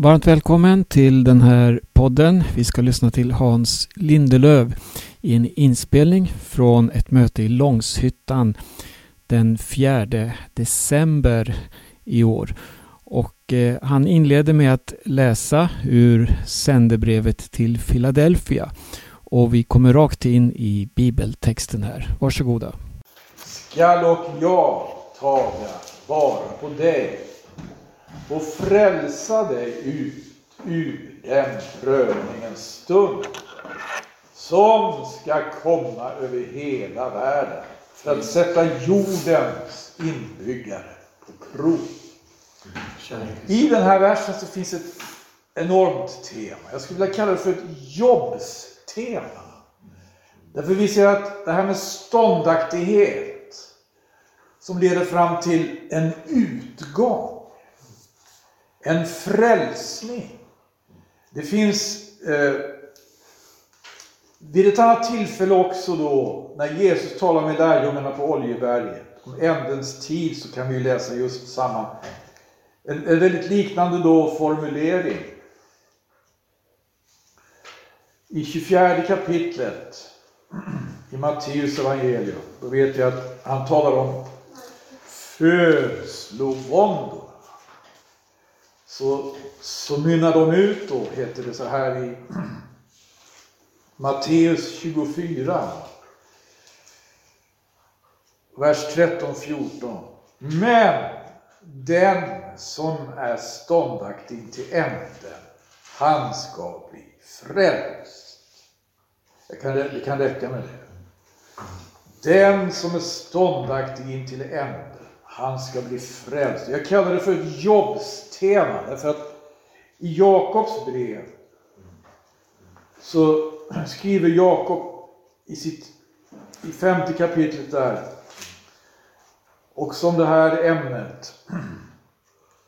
Varmt välkommen till den här podden. Vi ska lyssna till Hans Lindelöv i en inspelning från ett möte i Långshyttan den 4 december i år. Och eh, han inleder med att läsa ur sändebrevet till Philadelphia. Och vi kommer rakt in i bibeltexten här. Varsågoda. Skall och jag taga vara på dig och frälsa dig ut ur den prövningens stund som ska komma över hela världen för att sätta jordens inbyggare på prov. I den här versen så finns ett enormt tema. Jag skulle vilja kalla det för ett jobbstema. Därför vi ser att det här med ståndaktighet som leder fram till en utgång en frälsning. Det finns eh, vid ett annat tillfälle också då, när Jesus talar med lärjungarna på Oljeberget, om ändens tid, så kan vi läsa just samma, en, en väldigt liknande då formulering. I 24 kapitlet i Matteus evangelium, då vet jag att han talar om födslovåndor så, så mynnar de ut då, heter det så här i Matteus 24, vers 13-14. Men den som är ståndaktig till änden, han ska bli frälst. Jag kan, det kan räcka med det. Den som är ståndaktig in till änden, han ska bli frälst. Jag kallar det för ett jobbstema därför att i Jakobs brev så skriver Jakob i sitt i femte kapitlet där och som det här ämnet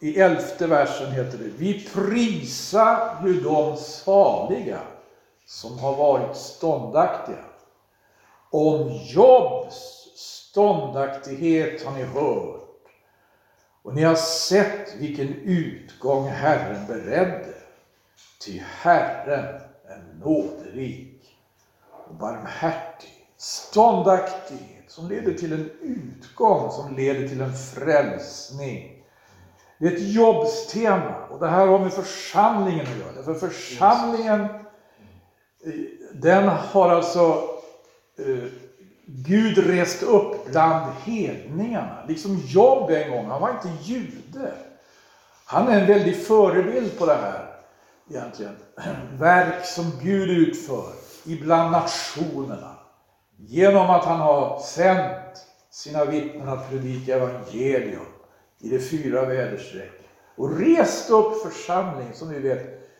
i elfte versen heter det Vi prisar ju de saliga som har varit ståndaktiga. Om Jobs ståndaktighet har ni hört och ni har sett vilken utgång Herren beredde. Ty Herren är nåderik och barmhärtig, ståndaktighet som leder till en utgång, som leder till en frälsning. Det är ett jobbstema och det här har med församlingen att göra. För församlingen, eh, den har alltså eh, Gud reste upp bland hedningarna, liksom Job en gång. Han var inte jude. Han är en väldig förebild på det här, egentligen. Verk som Gud utför ibland nationerna. Genom att han har sänt sina vittnen att predika evangelium i de fyra väderstreck. Och rest upp församling, som vi vet,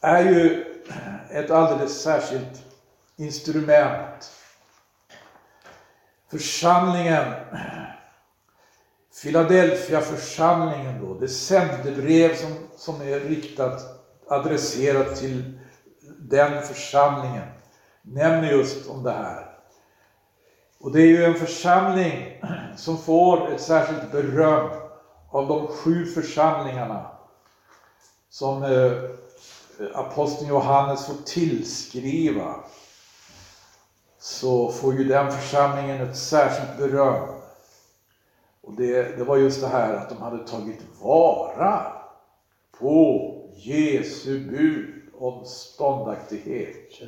är ju ett alldeles särskilt instrument församlingen, Philadelphia församlingen då, det sändebrev som, som är riktat, adresserat till den församlingen, nämner just om det här. Och det är ju en församling som får ett särskilt beröm av de sju församlingarna som eh, aposteln Johannes får tillskriva så får ju den församlingen ett särskilt beröm. Och det, det var just det här att de hade tagit vara på Jesu bud om ståndaktighet.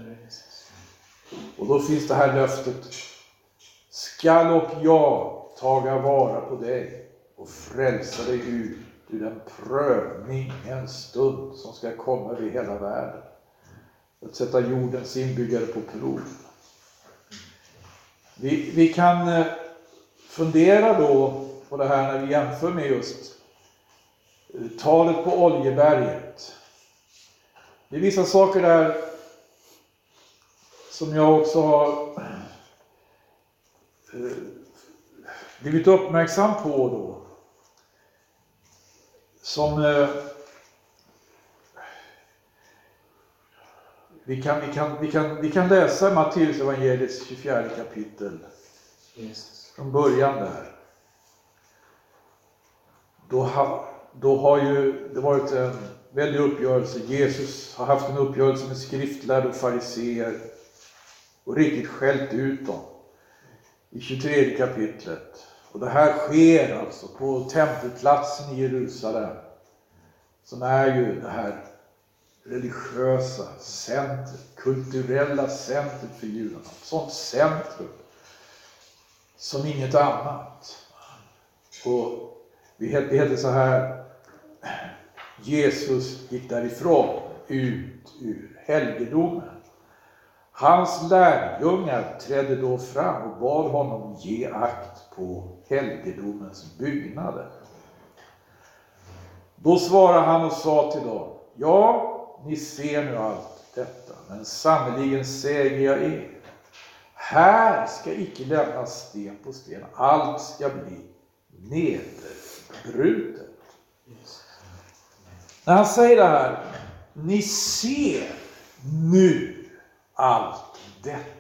Och då finns det här löftet. Skall och jag taga vara på dig och frälsa dig ut ur den prövning en stund som ska komma över hela världen. Att sätta jordens inbyggare på prov. Vi, vi kan eh, fundera då på det här när vi jämför med just eh, talet på Oljeberget. Det är vissa saker där som jag också har eh, blivit uppmärksam på då. Som Vi kan, vi kan, vi kan, vi kan läsa Matteus evangeliets 24 kapitel. Yes. Från början där. Då, då har ju det varit en väldig uppgörelse. Jesus har haft en uppgörelse med skriftlärda och fariseer och riktigt skällt ut dem i 23 kapitlet. Och det här sker alltså på tempelplatsen i Jerusalem, som är ju det här religiösa centret, kulturella centret för judarna. Ett Sånt centrum som inget annat. Och det heter så här, Jesus gick därifrån, ut ur helgedomen. Hans lärjungar trädde då fram och bad honom ge akt på helgedomens byggnader. Då svarade han och sa till dem, ja, ni ser nu allt detta, men sannerligen säger jag er, här ska icke lämnas sten på sten, allt ska bli nedbrutet. När han säger det här, ni ser nu allt detta.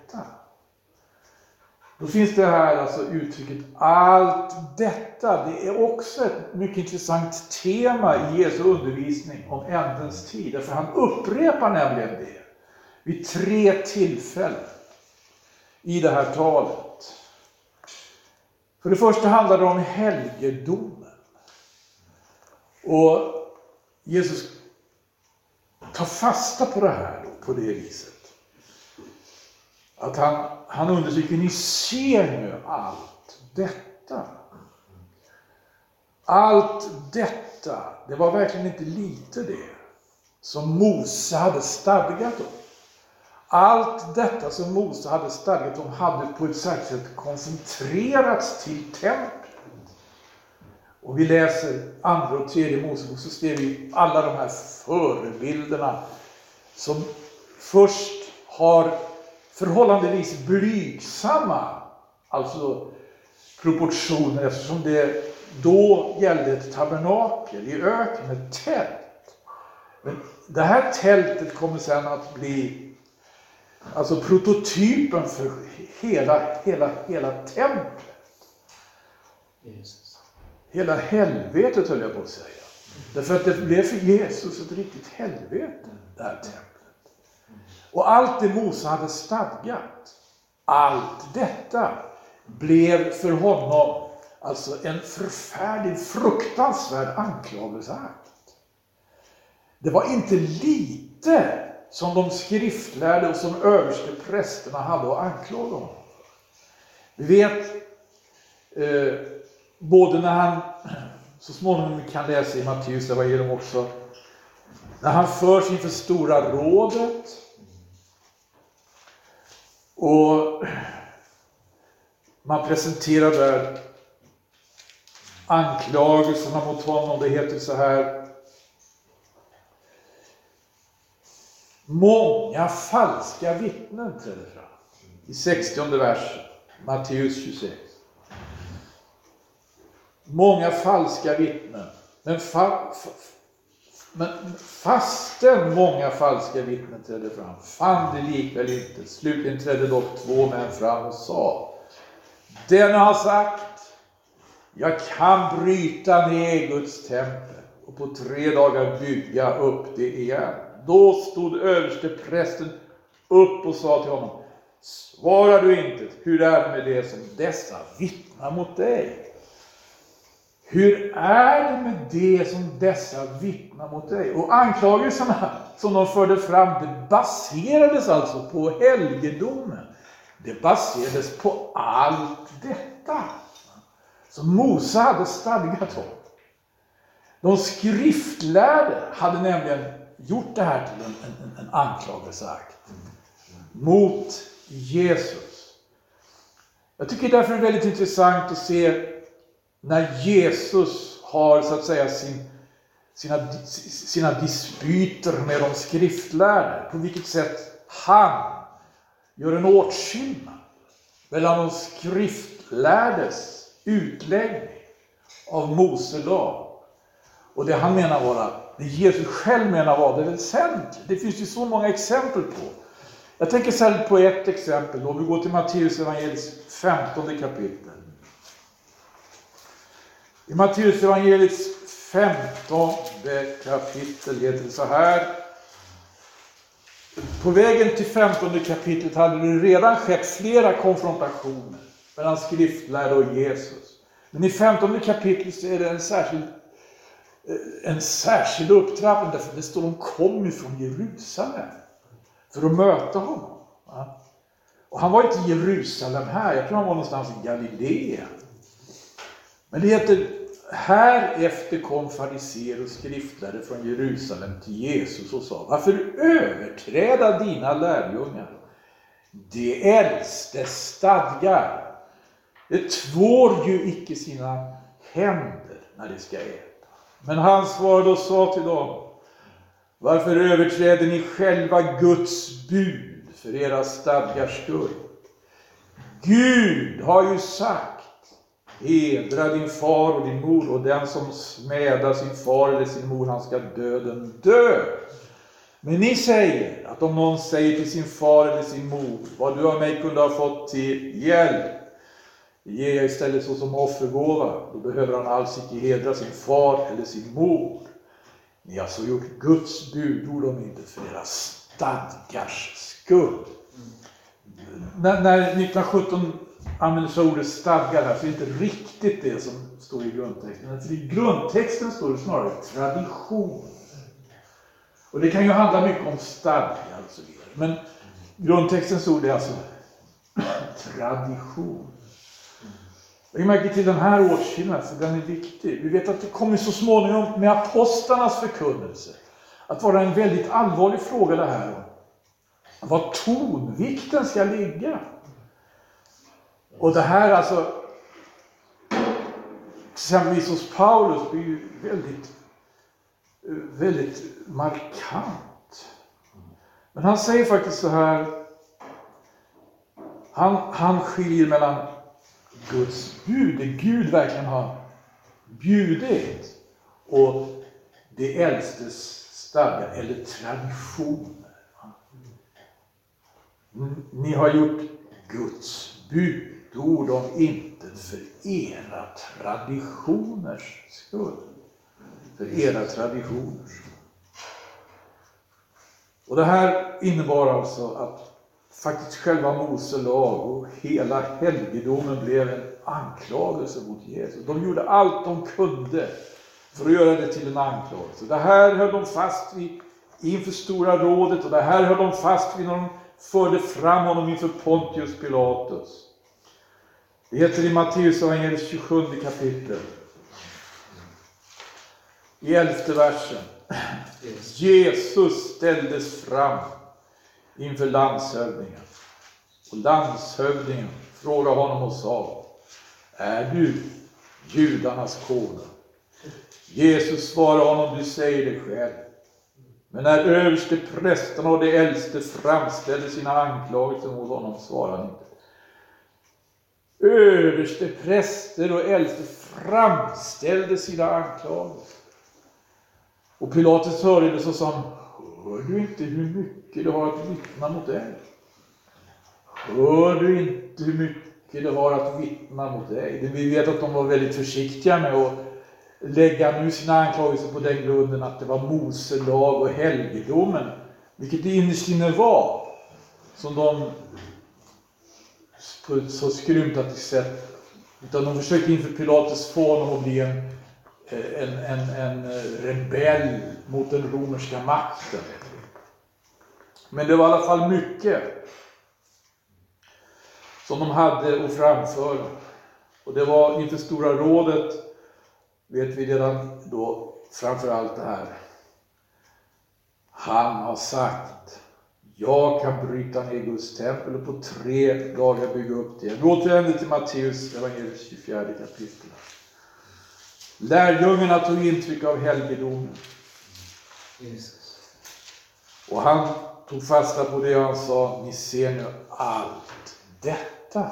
Då finns det här alltså uttrycket allt detta. Det är också ett mycket intressant tema i Jesu undervisning om ändens tid. Därför han upprepar nämligen det vid tre tillfällen i det här talet. För det första handlar det om helgedomen. Och Jesus tar fasta på det här då, på det viset. Att han, han understryker, ni ser nu allt detta. Allt detta, det var verkligen inte lite det, som Mose hade stadgat om. Allt detta som Mose hade stadgat om hade på ett särskilt sätt koncentrerats till templet. Och vi läser andra och tredje Mosebok så ser vi alla de här förebilderna som först har förhållandevis blygsamma alltså proportioner eftersom det då gällde ett tabernakel i öknen, ett tält. Men det här tältet kommer sen att bli alltså prototypen för hela, hela, hela templet. Hela helvetet höll jag på att säga. Därför att det blev för Jesus ett riktigt helvete, det här templet. Och allt det Mose hade stadgat, allt detta blev för honom alltså en förfärlig, fruktansvärd anklagelseakt. Det var inte lite som de skriftlärde och som överste prästerna hade att anklaga honom Vi vet eh, både när han, så småningom kan läsa i Matteus evangelium också, när han förs inför Stora rådet och man presenterar där anklagelserna mot honom. Det heter så här. Många falska vittnen träder fram. I 60 versen, Matteus 26. Många falska vittnen. Men fa men fastän många falska vittnen trädde fram, fann de likväl inte. Slutligen trädde dock två män fram och sa, den har sagt, jag kan bryta ner Guds tempel och på tre dagar bygga upp det igen. Då stod översteprästen upp och sa till honom, svarar du inte, hur är det med det som dessa vittnar mot dig? Hur är det med det som dessa vittnar mot dig? Och anklagelserna som de förde fram, det baserades alltså på helgedomen. Det baserades på allt detta som Mose hade stadgat om. De skriftlärde hade nämligen gjort det här till en, en, en anklagelseakt mot Jesus. Jag tycker därför det är väldigt intressant att se när Jesus har så att säga sin, sina, sina dispyter med de skriftlärde, på vilket sätt han gör en åtskillnad mellan de skriftlärdes utläggning av Mose lag och det han menar vara, det Jesus själv menar vara det väsentliga. Det finns ju så många exempel på. Jag tänker särskilt på ett exempel, om vi går till Matteus evangelis 15 kapitel. I Matteus evangeliets femtonde kapitel heter det så här. På vägen till femtonde kapitlet hade det redan skett flera konfrontationer mellan skriftlärare och Jesus. Men i femtonde kapitlet så är det en särskild, eh, en särskild upptrappning därför det står de kom ifrån Jerusalem för att möta honom. Och han var inte i Jerusalem här, jag tror han var någonstans i Galileen. Men det heter, här efter kom fariséer och skriftlärare från Jerusalem till Jesus och sa, varför överträda dina lärjungar de äldste stadgar? Det tvår ju icke sina händer när de ska äta. Men han svarade och sa till dem, varför överträder ni själva Guds bud för era stadgars skull? Gud har ju sagt, hedra din far och din mor och den som smädar sin far eller sin mor, han ska döden dö. Men ni säger att om någon säger till sin far eller sin mor, vad du av mig kunde ha fått till hjälp, ger jag istället såsom offergåva, då behöver han alls icke hedra sin far eller sin mor. Ni har så gjort Guds budord om inte för era stadgars skull. När, när 1917 använder sig ordet stadgar här så är inte riktigt det som står i grundtexten. Alltså I grundtexten står det snarare tradition. Och det kan ju handla mycket om stadgar och så vidare. Men grundtextens ord är alltså tradition. Lägg märke till den här åtskillnaden, för alltså, den är viktig. Vi vet att det kommer så småningom med apostlarnas förkunnelse att vara en väldigt allvarlig fråga det här om var tonvikten ska ligga. Och det här alltså, exempelvis hos Paulus, blir ju väldigt, väldigt markant. Men han säger faktiskt så här, han, han skiljer mellan Guds bud, det Gud verkligen har bjudit, och det äldstes stadgar eller traditioner. Ni har gjort Guds bud gjorde om intet för era traditioners skull. För era traditioners Och det här innebar alltså att faktiskt själva Mose lag och hela helgedomen blev en anklagelse mot Jesus. De gjorde allt de kunde för att göra det till en anklagelse. Det här höll de fast vid inför Stora rådet och det här höll de fast vid när de förde fram honom inför Pontius Pilatus. Det heter i Matteusevangeliets 27 kapitel. I elfte versen. Jesus ställdes fram inför landshövdingen. Och landshövdingen frågade honom och sa, är du judarnas konung? Jesus svarade honom, du säger det själv. Men när överste prästerna och de äldste framställde sina anklagelser mot honom svarade han inte. Överste präster och äldste framställde sina anklagelser. Och Pilatus hörde det så sa han, hör du inte hur mycket du har att vittna mot dig? Hör du inte hur mycket du har att vittna mot dig? Vi vet att de var väldigt försiktiga med att lägga nu sina anklagelser på den grunden att det var Mose lag och helgedomen, vilket det innerst inne var, som de på ett så skrymtat sätt, utan de försökte inför Pilatus få honom att bli en, eh, en, en, en eh, rebell mot den romerska makten. Men det var i alla fall mycket som de hade att framföra. Och det var inför Stora rådet vet vi redan då framför allt det här. Han har sagt, jag kan bryta ner Guds tempel och på tre dagar bygga upp det. Vi återvänder till Matteus evangeliets 24 kapitel. Lärjungarna tog intryck av helgedomen. Och han tog fasta på det och han sa, ni ser nu allt detta.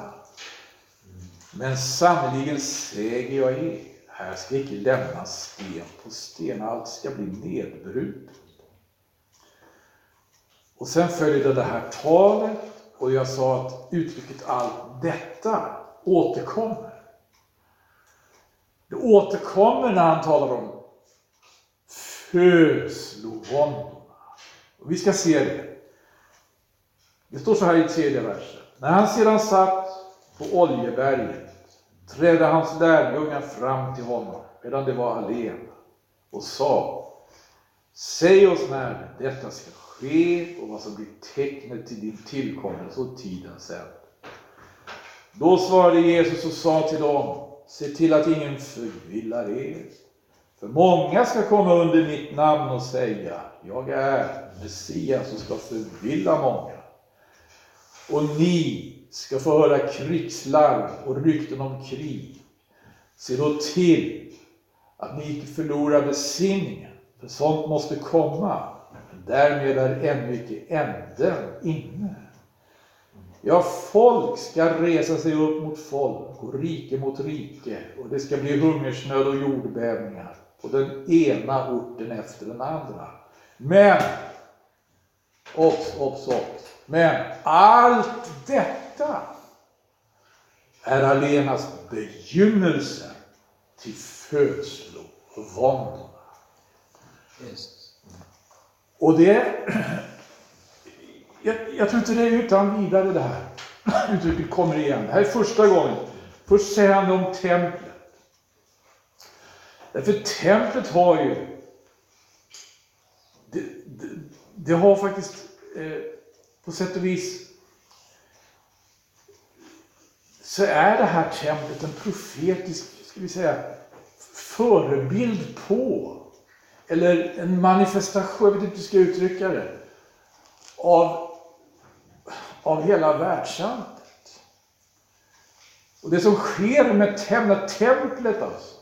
Men sannerligen säger jag er, här ska icke lämnas sten på sten, allt ska bli nedbrutet. Och sen följde det här talet och jag sa att uttrycket allt detta återkommer. Det återkommer när han talar om födslovåndorna. Vi ska se det. Det står så här i tredje versen. När han sedan satt på Oljeberget trädde hans lärjungar fram till honom medan det var alena och sa Säg oss när detta ska ske och vad som blir tecknet till din tillkommelse och tiden sen. Då svarade Jesus och sa till dem Se till att ingen förvillar er. För många ska komma under mitt namn och säga Jag är Messias och ska förvilla många. Och ni ska få höra krigslarm och rykten om krig. Se då till att ni inte förlorar besinningen, för sånt måste komma. Därmed är ännu icke änden inne. Ja, folk ska resa sig upp mot folk och rike mot rike och det ska bli hungersnöd och jordbävningar på den ena orten efter den andra. Men, obs, obs, obs. Men allt detta är allenast begynnelsen till födslovåndorna. Och det, jag, jag tror inte det är utan vidare det här uttrycket kommer igen. Det här är första gången. Först säger han om templet. Därför templet har ju, det, det, det har faktiskt eh, på sätt och vis så är det här templet en profetisk, ska vi säga, förebild på, eller en manifestation, jag vet inte hur jag ska uttrycka det, av, av hela världssamhället. Och det som sker med templet, templet alltså,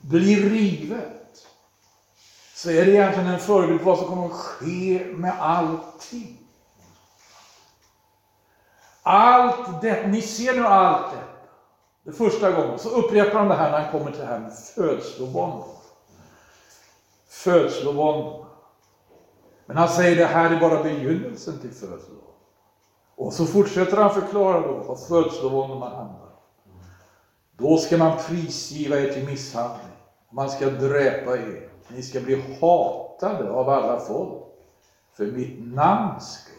blir rivet, så är det egentligen en förebild på vad som kommer att ske med allting. Allt det, ni ser nu allt detta. Det första gången, så upprepar han det här när han kommer till det här med födslobarnet. Födslovåndorna. Men han säger det här är bara begynnelsen till födslovåndorna. Och så fortsätter han förklara då vad födslovåndorna handlar om. Då ska man prisgiva er till misshandling. Man ska dräpa er. Ni ska bli hatade av alla folk för mitt namns skull.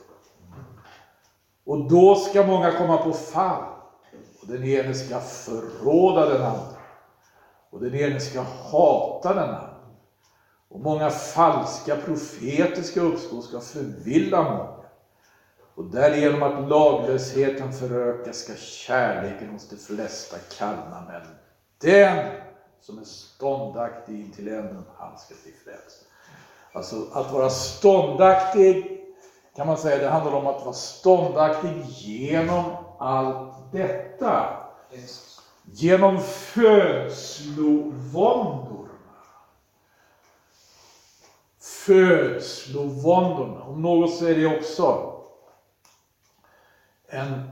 Och då ska många komma på fall. Och den ene ska förråda den andra. Och den ene ska hata den andra. Och många falska profeter ska uppstå och ska förvilla många. Och därigenom att laglösheten förökas ska kärleken hos de flesta kallna. Men den som är ståndaktig in till änden, han ska bli frälst. Alltså att vara ståndaktig kan man säga, det handlar om att vara ståndaktig genom allt detta. Genom födslovåndorna. Födslovåndorna. Om något så är det också en,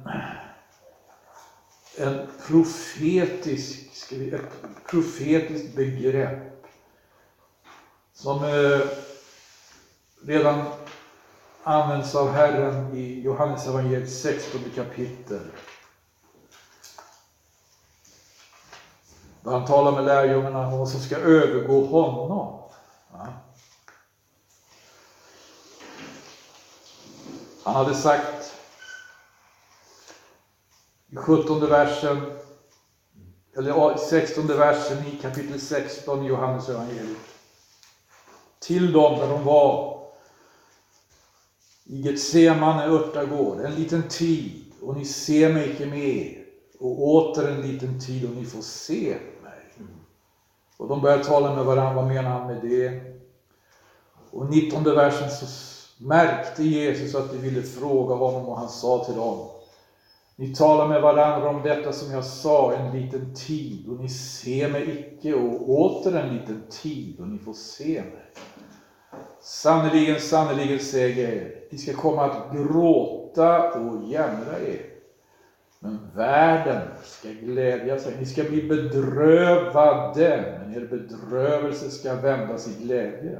en profetisk, ett profetiskt begrepp som eh, redan används av Herren i Johannes evangeliet 16 kapitel. Då han talar med lärjungarna om vad som ska övergå honom. Ja. Han hade sagt i 17 versen, eller 16 versen i kapitel 16 i Johannes evangeliet. Till dem där de var i Getsemane örtagård, en liten tid och ni ser mig icke mer och åter en liten tid och ni får se mig. Och de börjar tala med varandra, vad menar han med det? Och 19 versen så märkte Jesus att de ville fråga honom och han sa till dem Ni talar med varandra om detta som jag sa, en liten tid och ni ser mig icke och åter en liten tid och ni får se mig. Sannerligen, sannerligen säger jag er, ni ska komma att gråta och jämra er. Men världen ska glädja sig. Ni ska bli bedrövade, men er bedrövelse ska vändas i glädje.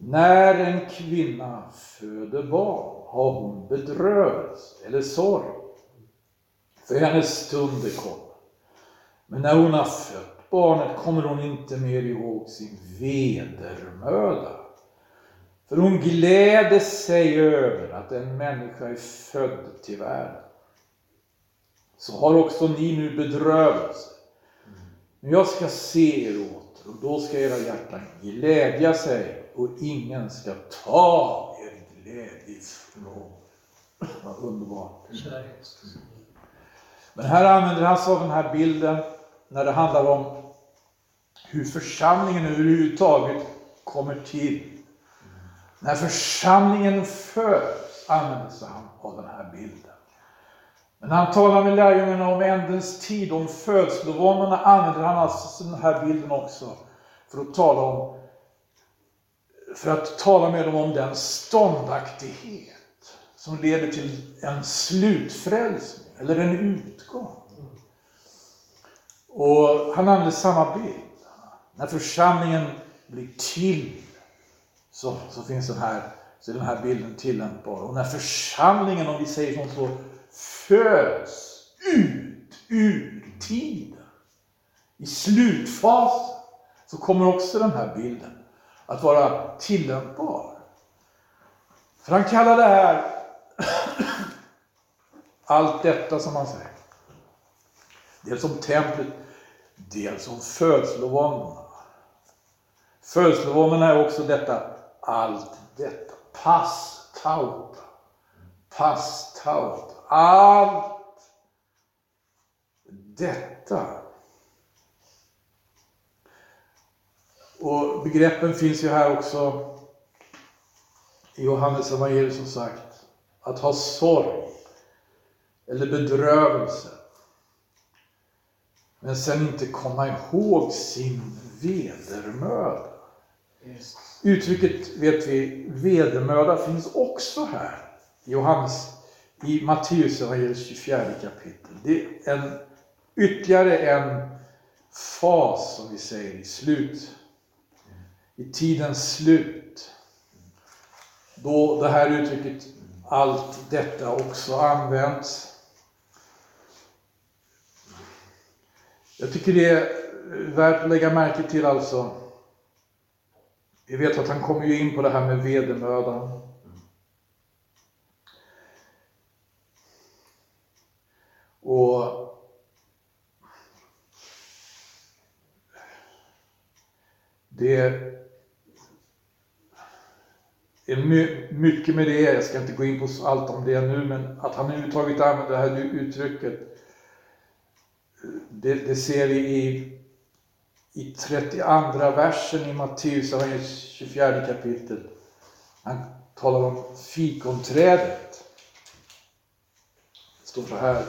När en kvinna föder barn har hon bedrövelse eller sorg, för hennes stund är kommen. Men när hon har fött barnet kommer hon inte mer ihåg sin vedermöda. För hon gläder sig över att en människa är född till världen. Så har också ni nu bedrövelse. Men jag ska se er åter och då ska era hjärtan glädja sig och ingen ska ta er glädje ifrån. Vad underbart. Men här använder han sig av den här bilden när det handlar om hur församlingen överhuvudtaget kommer till. När församlingen föds använder sig han av den här bilden. Men när han talar med lärjungarna om ändens tid, om födslovåndorna, använder han alltså den här bilden också för att tala om för att tala med dem om den ståndaktighet som leder till en slutfrälsning eller en utgång. Och han använder samma bild. När församlingen blir till så, så finns den här, så är den här bilden tillämpbar. Och när församlingen, om vi säger som så, föds ut ur tiden, i slutfasen, så kommer också den här bilden att vara tillämpbar. För han kallar det här allt detta som han säger. Dels om templet, dels om födslovåndorna. Födslovåndorna är också detta, allt detta. Pass tauta. Pass tauta. Allt detta. Och begreppen finns ju här också i Johannes evangeliet som sagt. Att ha sorg eller bedrövelse. Men sen inte komma ihåg sin vedermöda. Uttrycket, vet vi, vedermöda finns också här i Johannes, i Matteus evangeliet 24 kapitel. Det är en, ytterligare en fas, som vi säger, i slut, i tidens slut. Då det här uttrycket, allt detta också används. Jag tycker det är värt att lägga märke till alltså. Vi vet att han kommer ju in på det här med vedermödan. Och det är mycket med det, jag ska inte gå in på allt om det nu, men att han överhuvudtaget använder det här uttrycket det, det ser vi i, i 32 versen i Matteus 24 kapitel. Han talar om fikonträdet. Det står så här.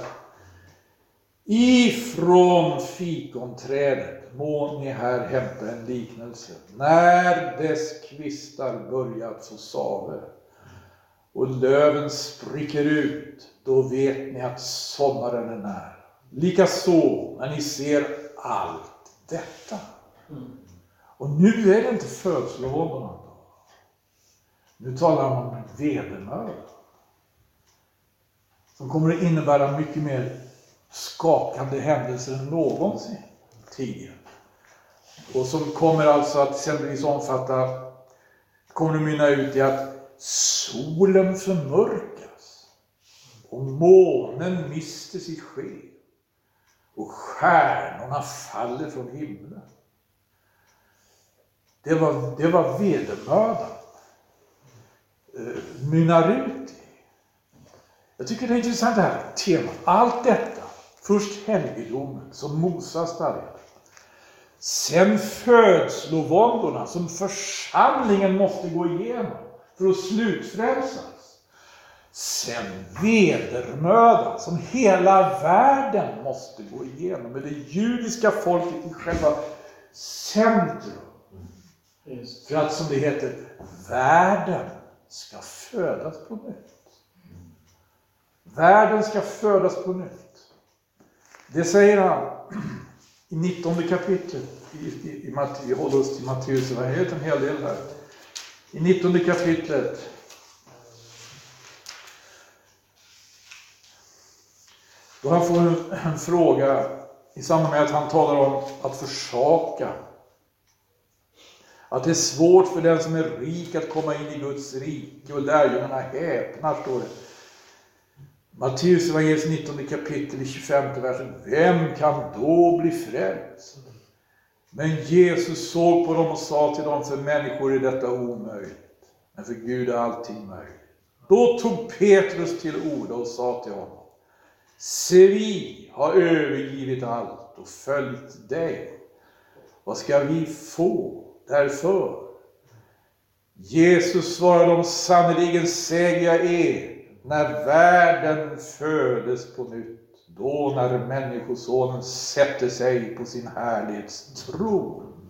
Ifrån fikonträdet må ni här hämta en liknelse. När dess kvistar börjat få save och löven spricker ut, då vet ni att sommaren är nära. Likaså när ni ser allt detta. Och nu är det inte födslovåndorna. Nu talar man om vedermöda. Som kommer att innebära mycket mer skakande händelser än någonsin tidigare. Och som kommer alltså att exempelvis omfatta, kommer att mynna ut i att solen förmörkas och månen mister sitt sken och stjärnorna faller från himlen. Det var, det var vedermödan eh, mynnar ut i. Jag tycker det är intressant det här temat. Allt detta, först helgedomen som Mosa stadgade. Sen födslovåndorna som församlingen måste gå igenom för att slutfrälsas. Sen vedermödan som hela världen måste gå igenom med det judiska folket i själva centrum. För att som det heter, världen ska födas på nytt. Världen ska födas på nytt. Det säger han i 19 kapitlet. I, i, i vi håller oss till Matteus evangeliet en hel del här. I 19 kapitlet Då han får en, en fråga i samband med att han talar om att försaka. Att det är svårt för den som är rik att komma in i Guds rike och lärjungarna häpnar, står det. Matteus evangeliets 19 kapitel i 25 versen. Vem kan då bli frälst? Men Jesus såg på dem och sa till dem, för människor är detta omöjligt, men för Gud är allting möjligt. Då tog Petrus till orda och sa till honom, Se vi har övergivit allt och följt dig. Vad ska vi få därför? Jesus svarade dem, sannerligen säger jag er, när världen födes på nytt, då när Människosonen sätter sig på sin härlighetstron,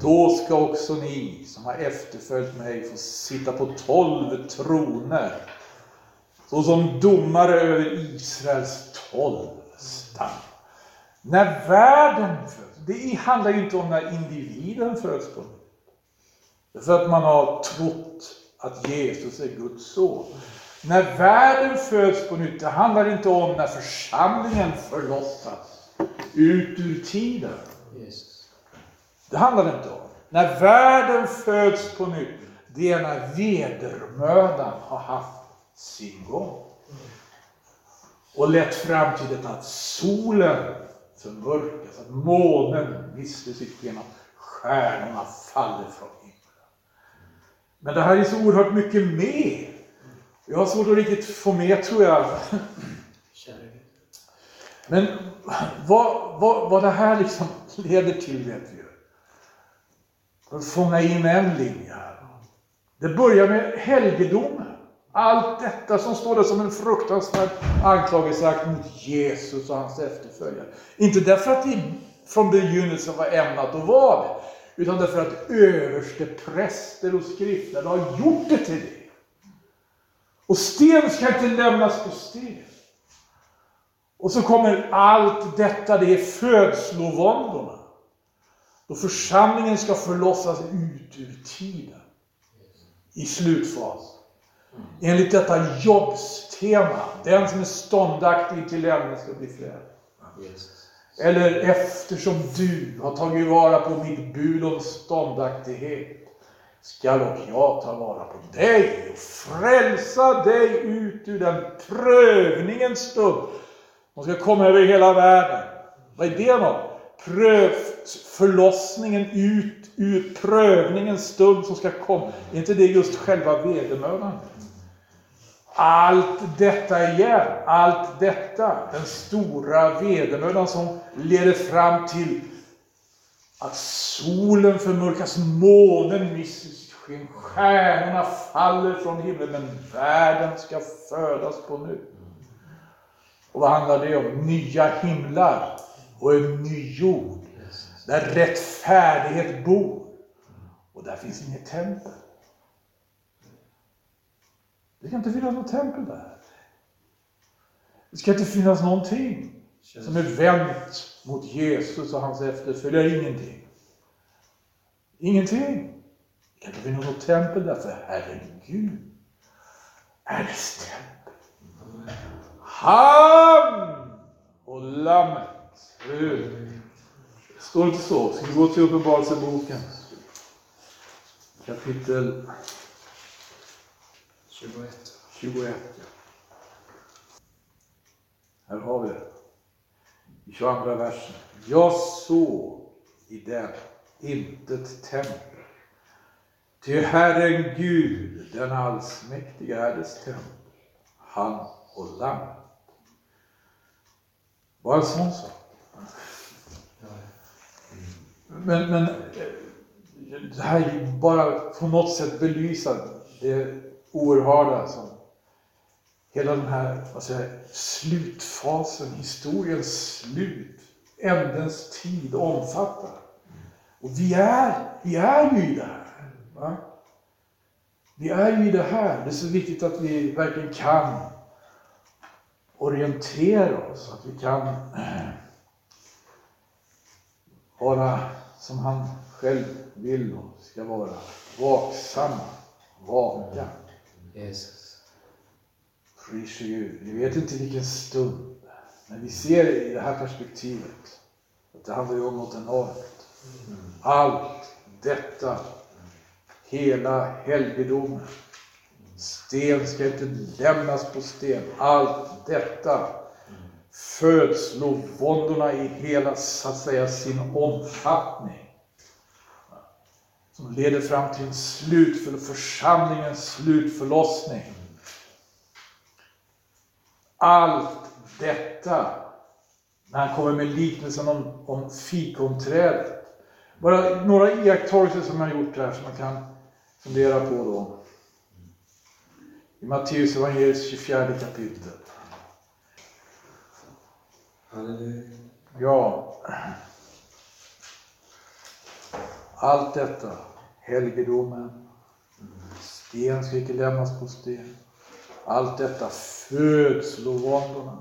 då ska också ni som har efterföljt mig få sitta på tolv troner, såsom domare över Israels tolv stam. När världen föds, det handlar ju inte om när individen föds på nytt. För att man har trott att Jesus är Guds son. När världen föds på nytt, det handlar inte om när församlingen förlossas ut ur tiden. Det handlar inte om. När världen föds på nytt, det är när vedermödan har haft sin gång. Och lett fram till det att solen förmörkas, att månen mister sitt sken, att stjärnorna faller från himlen. Men det här är så oerhört mycket mer. Jag har svårt att riktigt få med, tror jag. Men vad, vad, vad det här liksom leder till vet vi ju. Att fånga in en linje här. Det börjar med helgedomen. Allt detta som står där som en fruktansvärd anklagelseakt mot Jesus och hans efterföljare. Inte därför att det från begynnelsen var ämnat att vara det, utan därför att överste präster och skriftlärda har gjort det till det. Och sten ska inte lämnas på sten. Och så kommer allt detta, det är födslovåndorna. Då församlingen ska förlossas ut ur tiden. I slutfas. Enligt detta jobbstema. Den som är ståndaktig till ämnet ska bli frälst. Eller eftersom du har tagit vara på mitt bud om ståndaktighet skall och jag ta vara på dig och frälsa dig ut ur den prövningens stund som ska komma över hela världen. Vad är det då? Pröv, förlossningen ut ur prövningens stund som ska komma. Är inte det just själva vedermödan? Allt detta igen, allt detta, den stora vedermödan som leder fram till att solen förmörkas, månen mister sken, stjärnorna faller från himlen, men världen ska födas på nytt. Och vad handlar det om? Nya himlar och en ny jord. Där rättfärdighet bor. Och där finns inget tempel. Det kan inte finnas något tempel där. Det ska inte finnas någonting som är vänt mot Jesus och hans efterföljare. Ingenting. Ingenting. Det kan inte finnas något tempel där, för Herren Gud är dess tempel. Han och Lammet. Står det inte så? Ska vi gå till Uppenbarelseboken? Kapitel 21. 21. Här har vi det. I 22 versen. Jag såg i den intet tempel. Ty Herren Gud, den allsmäktige, är dess tempel. Han och Lammet. Bara en sån sak. Men, men eh, det här är bara på något sätt belysa det oerhörda som hela den här vad säger, slutfasen, historiens slut, ändens tid omfattar. Och vi är, vi är ju i det här. Va? Vi är ju i det här. Det är så viktigt att vi verkligen kan orientera oss, att vi kan vara som han själv vill och ska vara. Vaksamma, vaka. Jesus. Priser Gud. Vi vet inte vilken stund. Men vi ser i det här perspektivet att det handlar ju om något enormt. Allt detta, hela helgedomen, sten ska inte lämnas på sten. Allt detta, födslovåndorna i hela, så att säga, sin omfattning som leder fram till en slutför, församlingens slutförlossning. Allt detta, när han kommer med liknelsen om, om fikonträdet. Bara några iakttagelser som jag gjort här som man kan fundera på då. I Matteus evangeliets 24 kapitel. Ja. Allt detta, helgedomen, sten ska icke lämnas på sten. Allt detta, födslovåndorna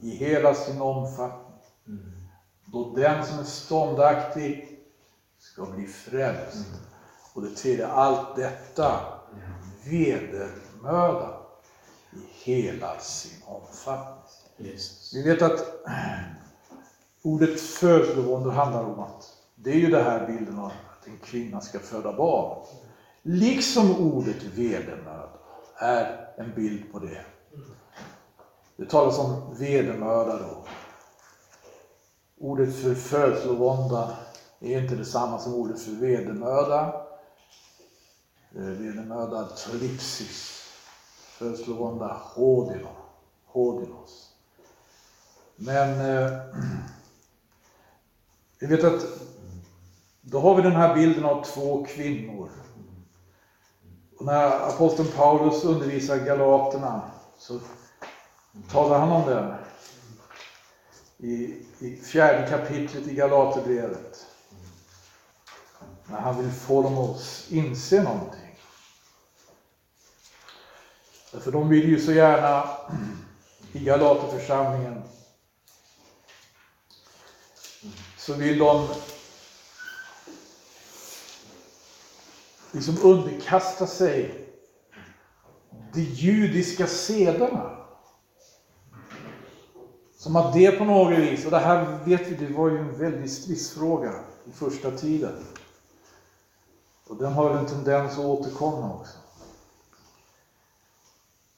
i hela sin omfattning. Då den som är ståndaktig ska bli frälst. Och det tredje, allt detta, vedermöda i hela sin omfattning. Vi vet att ordet födslovåndor handlar om att det är ju det här bilden av att en kvinna ska föda barn. Liksom ordet vedermöda är en bild på det. Det talas om vedermöda då. Ordet för födslovånda är inte detsamma som ordet för vedermöda. Eh, vedermöda tripsis. Födslovånda hodino, hodinos. Men eh, vi vet att då har vi den här bilden av två kvinnor. Och när aposteln Paulus undervisar galaterna så talar han om det i, i fjärde kapitlet i Galaterbrevet. När han vill få dem att inse någonting. För de vill ju så gärna i Galaterförsamlingen så vill de liksom underkasta sig de judiska sederna. Som att det på något vis, och det här vet vi, det var ju en väldig stridsfråga i första tiden. Och den har en tendens att återkomma också.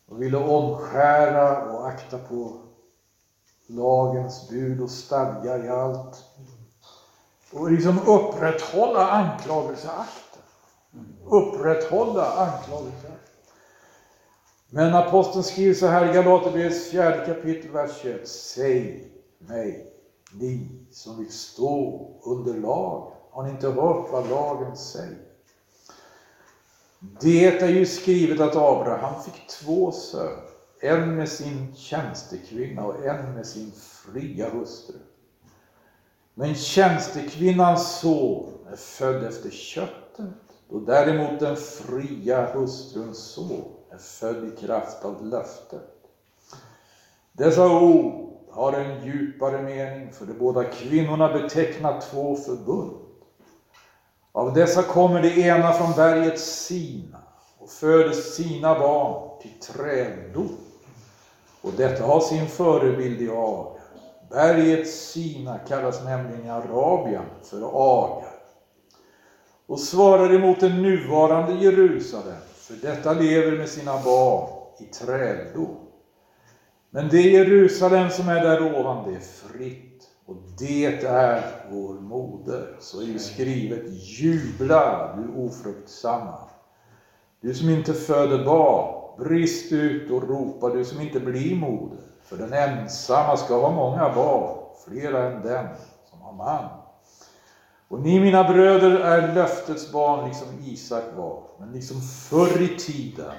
Och ville omskära och akta på lagens bud och stadgar i allt. Och liksom upprätthålla anklagelseakten. Upprätthålla anklagelseakten. Men aposteln skriver så här i Galaterbrevets fjärde kapitel, vers 21. Säg mig, ni som vill stå under lagen. Har ni inte hört vad lagen säger? Det är ju skrivet att Abraham fick två söner. En med sin tjänstekvinna och en med sin fria hustru. Men tjänstekvinnans son är född efter köttet, då däremot den fria hustruns son är född i kraft av löftet. Dessa ord har en djupare mening, för de båda kvinnorna betecknar två förbund. Av dessa kommer det ena från berget Sina och föder sina barn till träldom. Och detta har sin förebild i Aga. Berget Sina kallas nämligen i Arabien för Aga, och svarar emot den nuvarande Jerusalem, för detta lever med sina barn i träldom. Men det Jerusalem som är där ovan, det är fritt och det är vår moder. Så är ju skrivet, jubla du ofruktsamma. Du som inte föder barn, brist ut och ropa, du som inte blir moder. För den ensamma ska ha många barn, flera än den som har man. Och ni mina bröder är löftets barn liksom Isak var, men liksom förr i tiden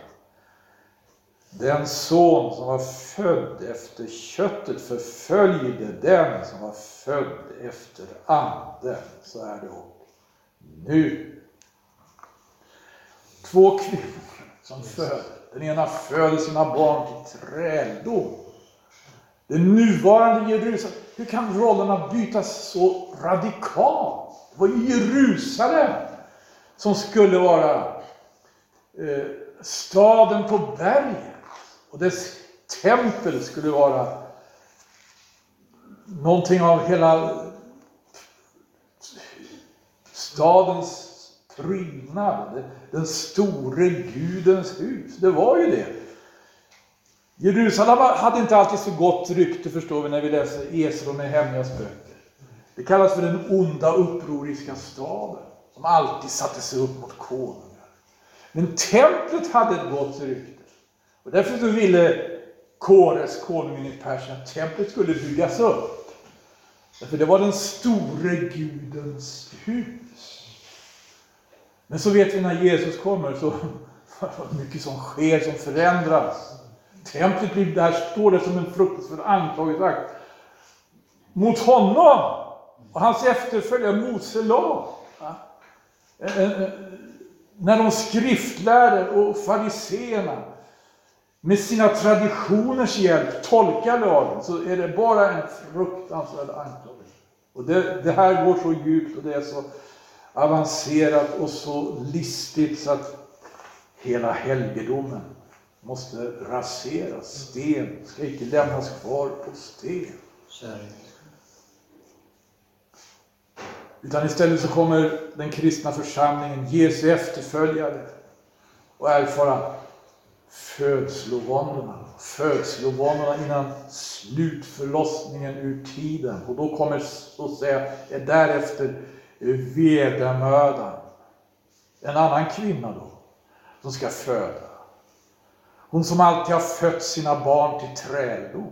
den son som var född efter köttet förföljde den som var född efter anden. Så är det och nu. Två kvinnor som föder. Den ena föder sina barn till träldom. Det nuvarande Jerusalem. Hur kan rollerna bytas så radikalt? Det var ju Jerusalem som skulle vara eh, staden på berget. Och dess tempel skulle vara någonting av hela stadens prydnad, den store Gudens hus. Det var ju det. Jerusalem hade inte alltid så gott rykte förstår vi när vi läser Esra och Nehemjas böcker. Det kallas för den onda upproriska staden som alltid satte sig upp mot konungar. Men templet hade ett gott rykte. Och därför så ville Kores, konungen i Persien, att templet skulle byggas upp. Därför det var den store Gudens hus. Men så vet vi när Jesus kommer så mycket som sker som förändras. Templet blir, där står det som en fruktansvärd anklagelseakt. mot honom och hans efterföljare Mose lag. Eh, eh, eh, när de skriftlärde och fariseerna med sina traditioners hjälp tolkar lagen så är det bara en fruktansvärd anklagelse. Och det, det, här går så djupt och det är så avancerat och så listigt så att hela helgedomen måste raseras. Sten ska icke lämnas kvar på sten. Utan istället så kommer den kristna församlingen, Jesu efterföljare, och erfara födslovåndorna. Födslovåndorna innan slutförlossningen ur tiden. Och då kommer så att säga därefter eh, vedermödan. En annan kvinna då, som ska föda. Hon som alltid har fött sina barn till träldom.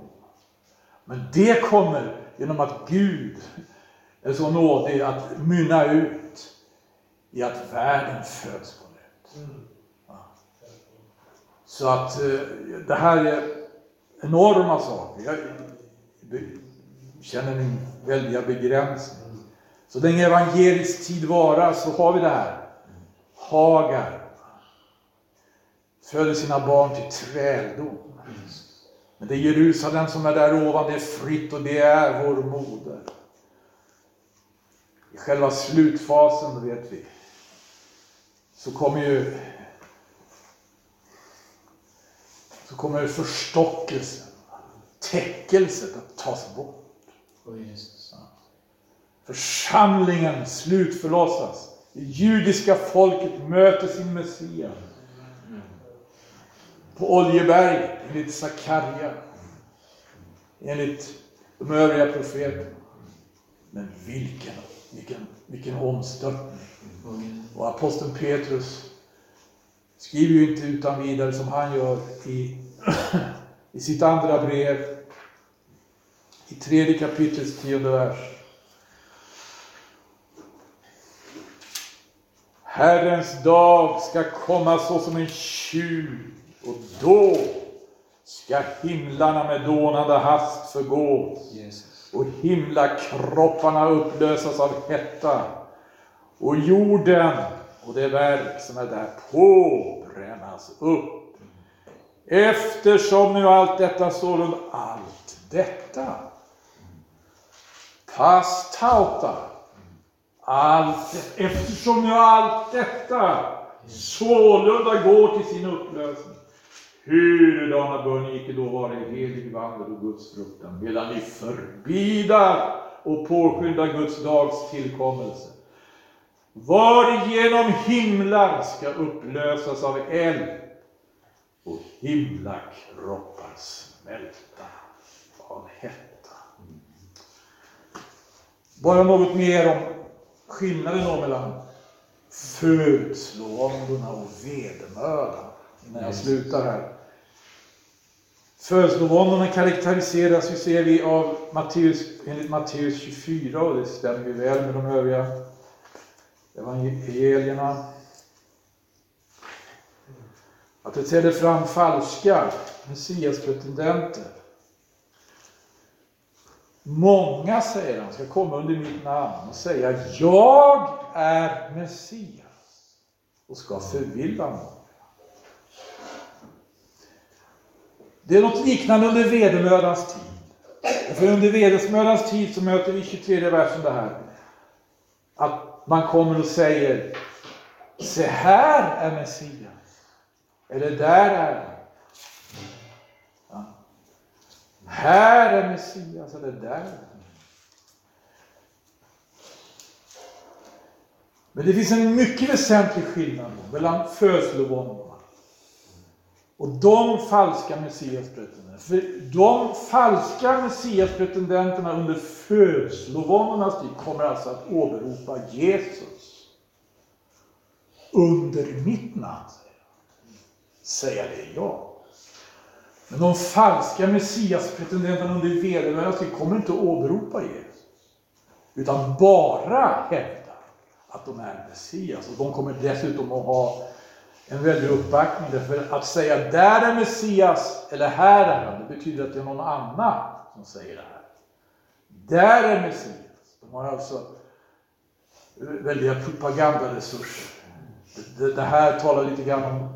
Men det kommer genom att Gud är så nådig att mynna ut i att världen föds på nytt. Så att eh, det här är enorma saker. Jag känner min väldiga begränsning. Så länge evangelisk tid varar så har vi det här. Hagar föder sina barn till träldom. Men det är Jerusalem som är där ovan, det är fritt och det är vår moder. I själva slutfasen, vet vi, så kommer ju så kommer förstockelsen, täckelset att tas bort. Församlingen slutförlossas. Det judiska folket möter sin Messias. På Oljeberget, enligt Sakarja. Enligt de övriga profeterna. Men vilken, vilken, vilken omstörtning. Och aposteln Petrus skriver ju inte utan vidare som han gör i, i sitt andra brev, i tredje kapitlets tionde vers. Herrens dag ska komma såsom en tjuv och då ska himlarna med dånande hast förgås och himlakropparna upplösas av hetta och jorden och det verk som är där på brännas upp. Eftersom nu allt detta sålunda, allt detta, pass tauta, allt, eftersom nu allt detta sålunda går till sin upplösning. Hurdana bör ni icke då vara i helig vandel och Guds fruktan, medan ni förbidar och påskyndar Guds dags tillkommelse varigenom himlar ska upplösas av eld och himlakroppar smälta av hetta. Bara något mer om skillnaden mellan födslovåndorna och vedermödan innan jag slutar här. Födslovåndorna karaktäriseras, vi ser vi, av Matteus, enligt Matteus 24 och det stämmer ju väl med de övriga evangelierna. Att det träder fram falska messiaspretendenter. Många, säger han, ska komma under mitt namn och säga Jag är Messias och ska förvilla många. Det är något liknande under vedermödans tid. För under vedermödans tid så möter vi 23 versen det här. Att man kommer och säger Se här är Messias. Eller där är han. Ja. Här är Messias eller där är han. Men det finns en mycket väsentlig skillnad mellan födslovåndor och de falska messiaspretendenterna. För de falska messiaspretendenterna under födslovåndornas tid kommer alltså att åberopa Jesus. Under mitt namn, säger det jag. Men de falska messiaspretendenterna under vedermödans tid kommer inte att åberopa Jesus. Utan bara hävda att de är Messias. Och de kommer dessutom att ha en väldig uppbackning. Därför att säga där är Messias, eller här är han, det betyder att det är någon annan som säger det här. Där är Messias. De har alltså väldiga propagandaresurser. Det, det här talar lite grann om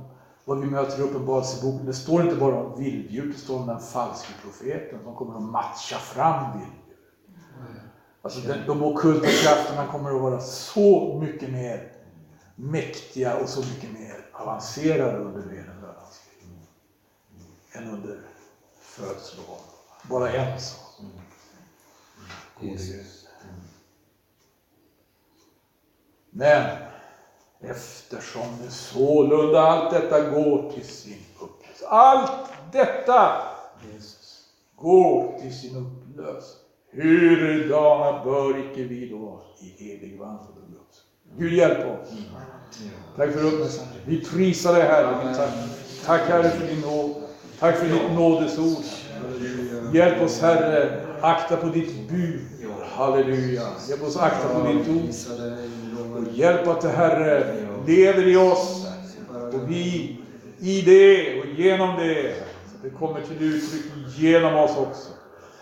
vad vi möter i Uppenbarelseboken. Det står inte bara om vilddjur, det står om den falske profeten som kommer att matcha fram vilddjur. Alltså den, de ockulta krafterna kommer att vara så mycket mer mäktiga och så mycket mer avancerade under vedermödans än under födslovåndan. Bara en sak. Men eftersom det sålunda allt detta går till sin upplösning. Allt detta går till sin upplösning. Hurdana bör icke vi då i evig vandel Gud hjälp oss. Tack för uppmärksamheten. Vi prisar dig Herre. Tack. Tack Herre för din nåd. Tack för ditt nådesord. Hjälp oss Herre, akta på ditt bud. Halleluja. Hjälp oss akta på ditt ord. Och hjälp att det Herre lever i oss. Och vi i det och genom det. Så att det kommer till uttryck genom oss också.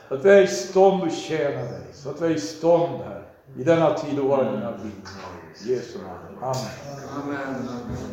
Så att vi är i stånd att tjäna dig. Så att vi är i stånd här i denna tid och vara dina vittnen. Jesu namn. Amen. Amen.